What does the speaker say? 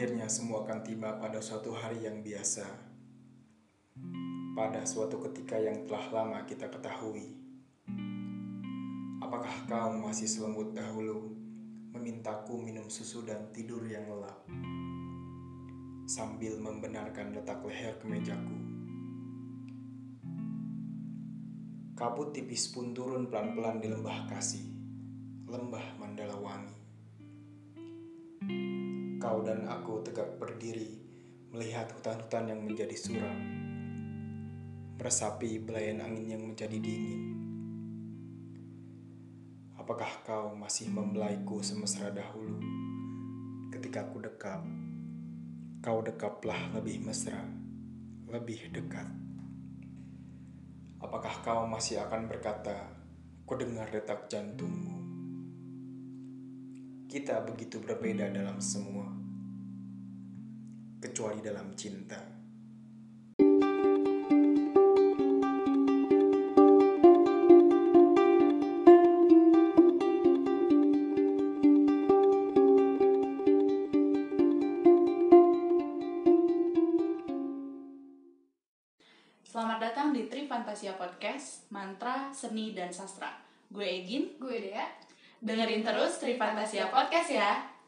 Akhirnya semua akan tiba pada suatu hari yang biasa. Pada suatu ketika yang telah lama kita ketahui. Apakah kau masih selembut dahulu memintaku minum susu dan tidur yang lelap? Sambil membenarkan letak leher ke mejaku. Kabut tipis pun turun pelan-pelan di lembah kasih, lembah Mandala Wangi. Kau dan aku tegak berdiri melihat hutan-hutan yang menjadi suram, meresapi belayan angin yang menjadi dingin. Apakah kau masih membelaiku semesra dahulu ketika aku dekap? Kau dekaplah lebih mesra, lebih dekat. Apakah kau masih akan berkata, ku dengar detak jantungmu? Kita begitu berbeda dalam semua, kecuali dalam cinta. Selamat datang di Tri Fantasia Podcast, Mantra, Seni, dan Sastra. Gue Egin, Gue Dea. Dengerin terus Tri Fantasia Podcast ya.